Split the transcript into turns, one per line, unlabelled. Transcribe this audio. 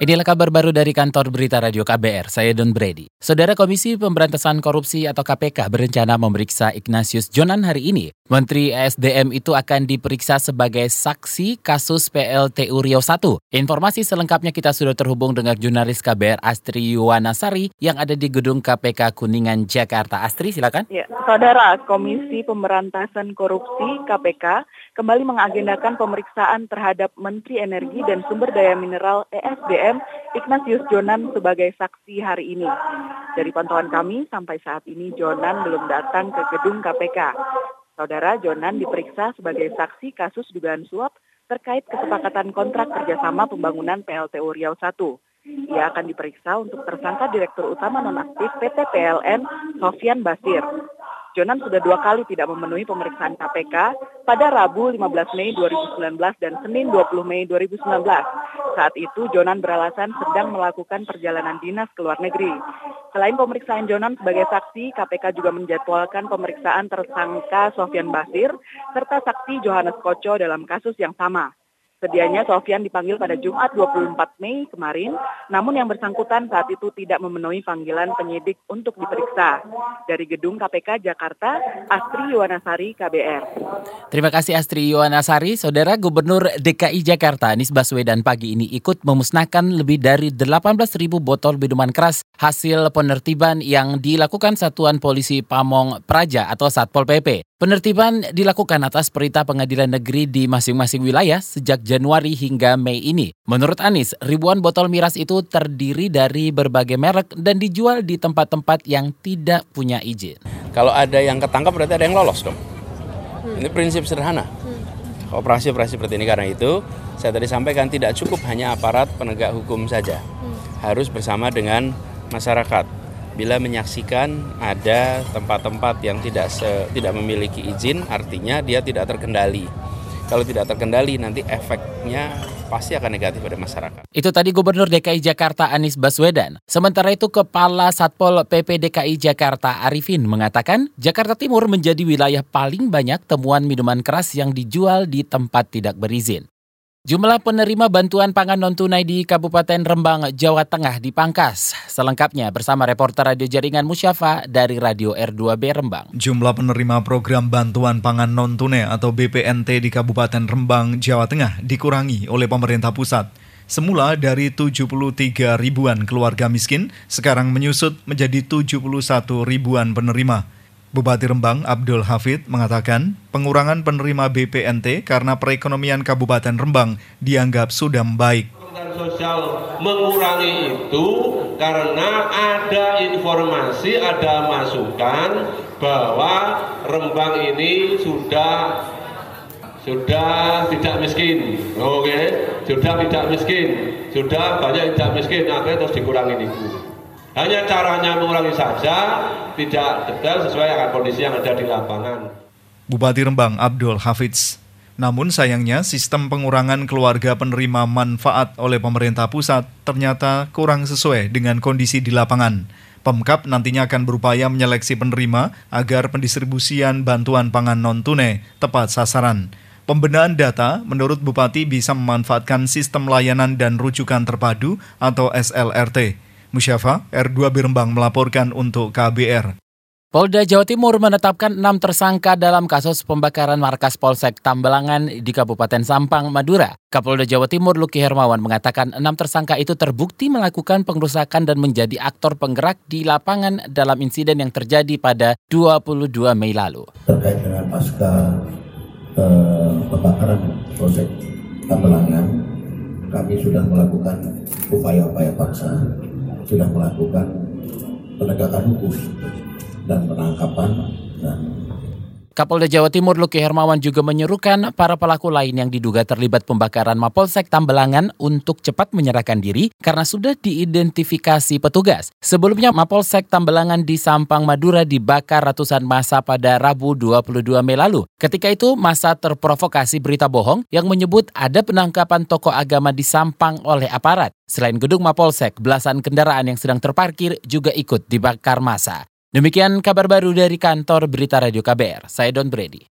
Inilah kabar baru dari kantor berita radio KBR, saya Don Brady. Saudara Komisi Pemberantasan Korupsi atau KPK berencana memeriksa Ignatius Jonan hari ini. Menteri ESDM itu akan diperiksa sebagai saksi kasus PLTU Riau 1. Informasi selengkapnya kita sudah terhubung dengan jurnalis KBR Astri Yuwanasari yang ada di gedung KPK Kuningan, Jakarta. Astri, silakan.
Ya, Saudara Komisi Pemberantasan Korupsi KPK kembali mengagendakan pemeriksaan terhadap Menteri Energi dan Sumber Daya Mineral ESDM BBM Ignatius Jonan sebagai saksi hari ini. Dari pantauan kami sampai saat ini Jonan belum datang ke gedung KPK. Saudara Jonan diperiksa sebagai saksi kasus dugaan suap terkait kesepakatan kontrak kerjasama pembangunan PLTU Riau 1. Ia akan diperiksa untuk tersangka Direktur Utama Nonaktif PT PLN Sofian Basir. Jonan sudah dua kali tidak memenuhi pemeriksaan KPK pada Rabu 15 Mei 2019 dan Senin 20 Mei 2019. Saat itu Jonan beralasan sedang melakukan perjalanan dinas ke luar negeri. Selain pemeriksaan Jonan sebagai saksi, KPK juga menjadwalkan pemeriksaan tersangka Sofian Basir serta saksi Johannes Koco dalam kasus yang sama. Sedianya Sofian dipanggil pada Jumat 24 Mei kemarin, namun yang bersangkutan saat itu tidak memenuhi panggilan penyidik untuk diperiksa. Dari Gedung KPK Jakarta, Astri Yuwanasari, KBR.
Terima kasih Astri Yuwanasari. Saudara Gubernur DKI Jakarta Anies Baswedan pagi ini ikut memusnahkan lebih dari 18.000 botol minuman keras hasil penertiban yang dilakukan Satuan Polisi Pamong Praja atau Satpol PP. Penertiban dilakukan atas perintah pengadilan negeri di masing-masing wilayah sejak Januari hingga Mei ini. Menurut Anies, ribuan botol miras itu terdiri dari berbagai merek dan dijual di tempat-tempat yang tidak punya izin.
Kalau ada yang ketangkap berarti ada yang lolos dong. Ini prinsip sederhana. Operasi-operasi seperti ini karena itu saya tadi sampaikan tidak cukup hanya aparat penegak hukum saja. Harus bersama dengan masyarakat bila menyaksikan ada tempat-tempat yang tidak se, tidak memiliki izin artinya dia tidak terkendali. Kalau tidak terkendali nanti efeknya pasti akan negatif pada masyarakat.
Itu tadi Gubernur DKI Jakarta Anies Baswedan. Sementara itu Kepala Satpol PP DKI Jakarta Arifin mengatakan Jakarta Timur menjadi wilayah paling banyak temuan minuman keras yang dijual di tempat tidak berizin. Jumlah penerima bantuan pangan non-tunai di Kabupaten Rembang, Jawa Tengah dipangkas. Selengkapnya bersama reporter Radio Jaringan Musyafa dari Radio R2B Rembang.
Jumlah penerima program bantuan pangan non-tunai atau BPNT di Kabupaten Rembang, Jawa Tengah dikurangi oleh pemerintah pusat. Semula dari 73 ribuan keluarga miskin, sekarang menyusut menjadi 71 ribuan penerima. Bupati Rembang Abdul Hafid mengatakan pengurangan penerima BPNT karena perekonomian Kabupaten Rembang dianggap sudah membaik.
Sosial mengurangi itu karena ada informasi, ada masukan bahwa Rembang ini sudah sudah tidak miskin, oke, okay? sudah tidak miskin, sudah banyak tidak miskin, akhirnya terus dikurangi itu. Hanya caranya mengurangi saja, tidak detail sesuai dengan kondisi yang ada di lapangan.
Bupati Rembang Abdul Hafiz. Namun sayangnya sistem pengurangan keluarga penerima manfaat oleh pemerintah pusat ternyata kurang sesuai dengan kondisi di lapangan. Pemkap nantinya akan berupaya menyeleksi penerima agar pendistribusian bantuan pangan non-tunai tepat sasaran. Pembenahan data menurut Bupati bisa memanfaatkan sistem layanan dan rujukan terpadu atau SLRT. Musyafa, R2 Birembang melaporkan untuk KBR.
Polda Jawa Timur menetapkan enam tersangka dalam kasus pembakaran markas Polsek Tambelangan di Kabupaten Sampang, Madura. Kapolda Jawa Timur Luki Hermawan mengatakan enam tersangka itu terbukti melakukan pengerusakan dan menjadi aktor penggerak di lapangan dalam insiden yang terjadi pada 22 Mei lalu.
Terkait dengan pasca eh, pembakaran Polsek Tambelangan, kami sudah melakukan upaya-upaya paksa sudah melakukan penegakan hukum dan penangkapan dan
Kapolda Jawa Timur Luki Hermawan juga menyerukan para pelaku lain yang diduga terlibat pembakaran Mapolsek Tambelangan untuk cepat menyerahkan diri karena sudah diidentifikasi petugas. Sebelumnya Mapolsek Tambelangan di Sampang Madura dibakar ratusan masa pada Rabu 22 Mei lalu. Ketika itu masa terprovokasi berita bohong yang menyebut ada penangkapan tokoh agama di Sampang oleh aparat. Selain gedung Mapolsek, belasan kendaraan yang sedang terparkir juga ikut dibakar masa. Demikian kabar baru dari kantor Berita Radio KBR. Saya Don Brady.